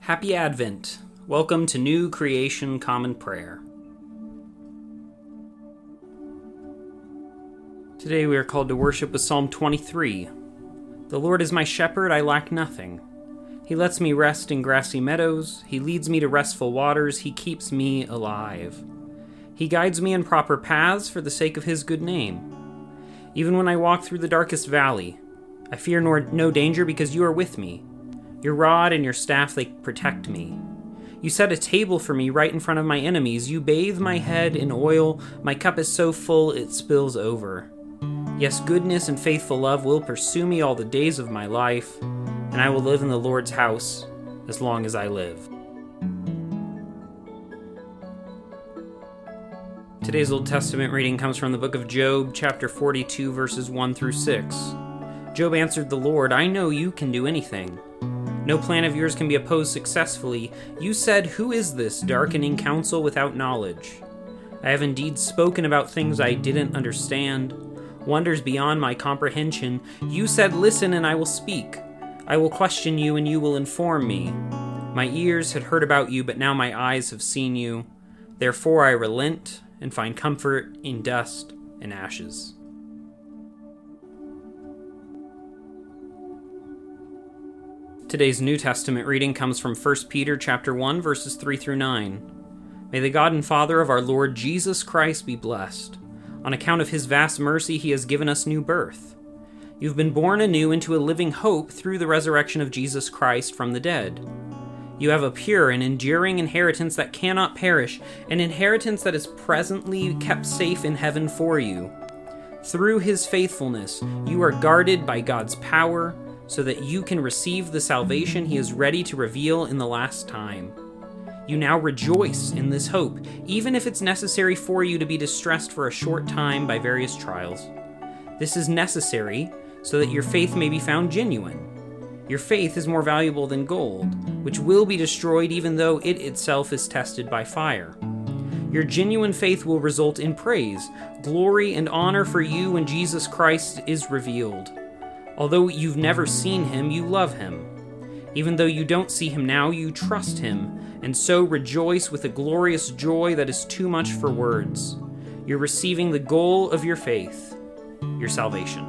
Happy Advent. Welcome to New Creation Common Prayer. Today we are called to worship with Psalm 23. The Lord is my shepherd, I lack nothing. He lets me rest in grassy meadows, He leads me to restful waters, He keeps me alive. He guides me in proper paths for the sake of His good name. Even when I walk through the darkest valley, I fear nor, no danger because you are with me. Your rod and your staff, they protect me. You set a table for me right in front of my enemies. You bathe my head in oil. My cup is so full it spills over. Yes, goodness and faithful love will pursue me all the days of my life, and I will live in the Lord's house as long as I live. Today's Old Testament reading comes from the book of Job, chapter 42, verses 1 through 6. Job answered the Lord, I know you can do anything. No plan of yours can be opposed successfully. You said, Who is this darkening counsel without knowledge? I have indeed spoken about things I didn't understand, wonders beyond my comprehension. You said, Listen, and I will speak. I will question you, and you will inform me. My ears had heard about you, but now my eyes have seen you. Therefore I relent and find comfort in dust and ashes. Today's New Testament reading comes from 1 Peter chapter 1 verses 3 through 9. May the God and Father of our Lord Jesus Christ be blessed. On account of his vast mercy he has given us new birth. You've been born anew into a living hope through the resurrection of Jesus Christ from the dead. You have a pure and enduring inheritance that cannot perish, an inheritance that is presently kept safe in heaven for you. Through his faithfulness, you are guarded by God's power so that you can receive the salvation he is ready to reveal in the last time. You now rejoice in this hope, even if it's necessary for you to be distressed for a short time by various trials. This is necessary so that your faith may be found genuine. Your faith is more valuable than gold, which will be destroyed even though it itself is tested by fire. Your genuine faith will result in praise, glory, and honor for you when Jesus Christ is revealed. Although you've never seen him, you love him. Even though you don't see him now, you trust him, and so rejoice with a glorious joy that is too much for words. You're receiving the goal of your faith, your salvation.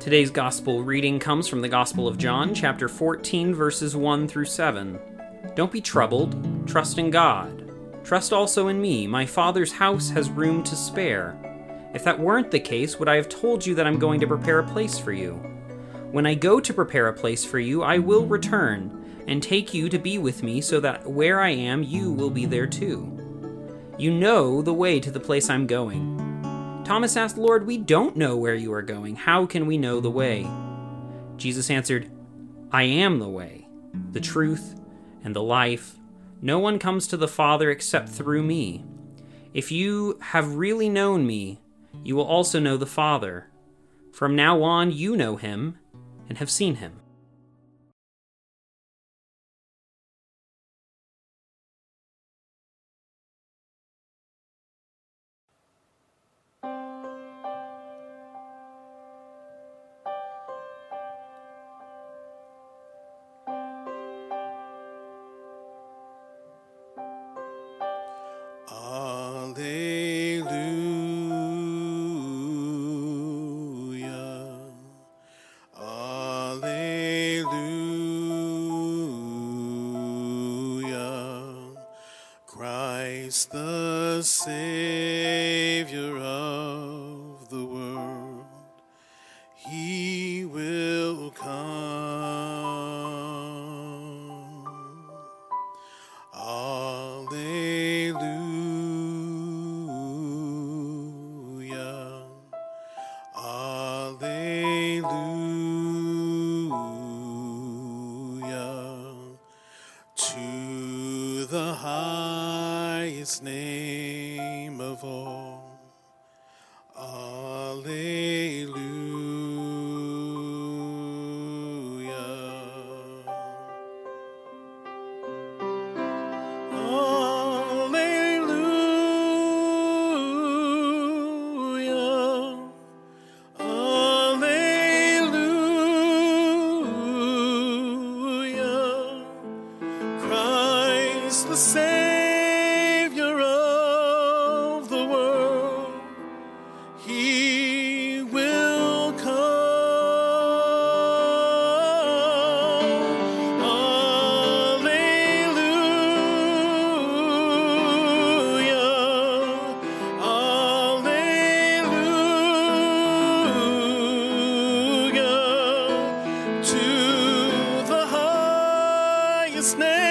Today's gospel reading comes from the Gospel of John, chapter 14, verses 1 through 7. Don't be troubled, trust in God. Trust also in me. My Father's house has room to spare. If that weren't the case, would I have told you that I'm going to prepare a place for you? When I go to prepare a place for you, I will return and take you to be with me, so that where I am, you will be there too. You know the way to the place I'm going. Thomas asked, Lord, we don't know where you are going. How can we know the way? Jesus answered, I am the way, the truth, and the life. No one comes to the Father except through me. If you have really known me, you will also know the Father. From now on, you know him and have seen him. Christ the Savior of the world, He will come. Alleluia. Snake.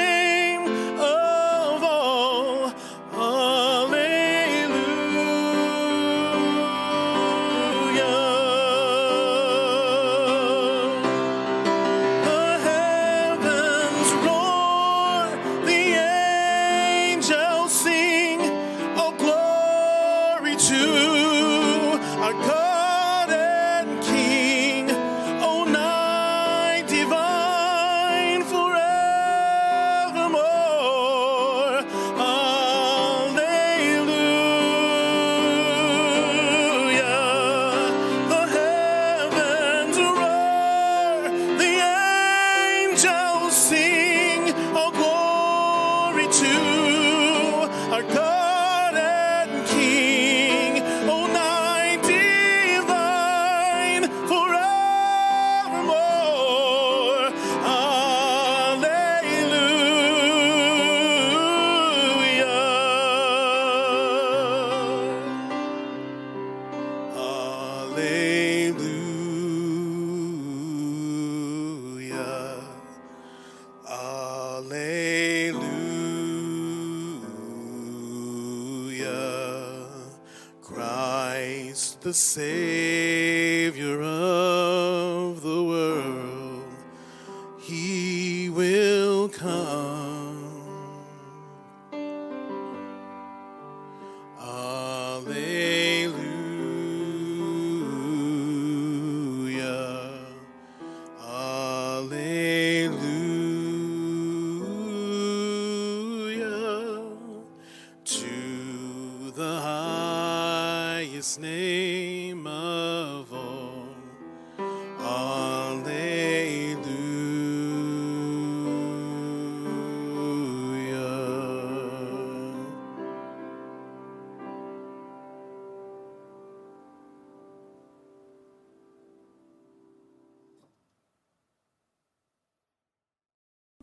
The Savior of the world, he will come. Alleluia.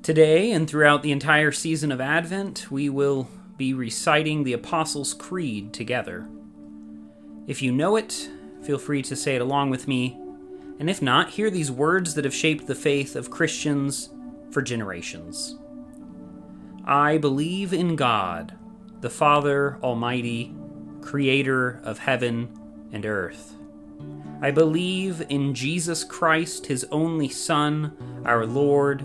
Today and throughout the entire season of Advent, we will be reciting the Apostles' Creed together. If you know it, feel free to say it along with me, and if not, hear these words that have shaped the faith of Christians for generations. I believe in God, the Father Almighty, creator of heaven and earth. I believe in Jesus Christ, his only Son, our Lord,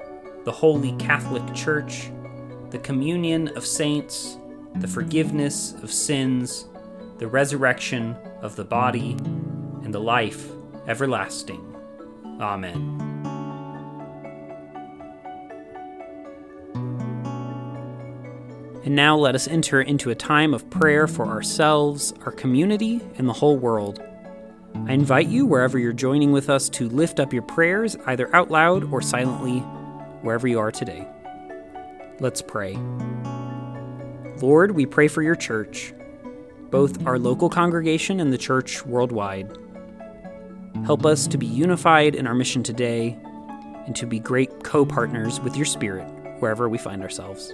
the Holy Catholic Church, the communion of saints, the forgiveness of sins, the resurrection of the body, and the life everlasting. Amen. And now let us enter into a time of prayer for ourselves, our community, and the whole world. I invite you, wherever you're joining with us, to lift up your prayers either out loud or silently, wherever you are today. Let's pray. Lord, we pray for your church, both our local congregation and the church worldwide. Help us to be unified in our mission today and to be great co partners with your Spirit wherever we find ourselves.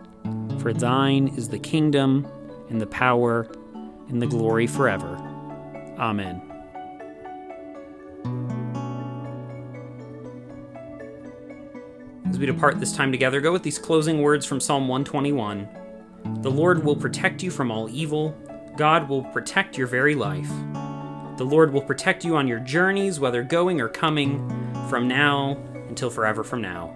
For thine is the kingdom, and the power, and the glory forever. Amen. As we depart this time together, go with these closing words from Psalm 121 The Lord will protect you from all evil, God will protect your very life. The Lord will protect you on your journeys, whether going or coming, from now until forever from now.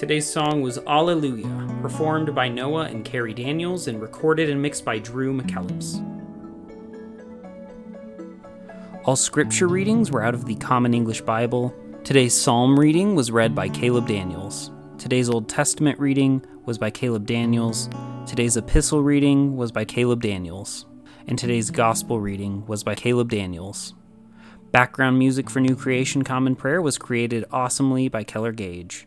Today's song was Alleluia, performed by Noah and Kerri Daniels and recorded and mixed by Drew McKellips. All scripture readings were out of the Common English Bible. Today's psalm reading was read by Caleb Daniels. Today's Old Testament reading was by Caleb Daniels. Today's epistle reading was by Caleb Daniels. And today's gospel reading was by Caleb Daniels. Background music for New Creation Common Prayer was created awesomely by Keller Gage.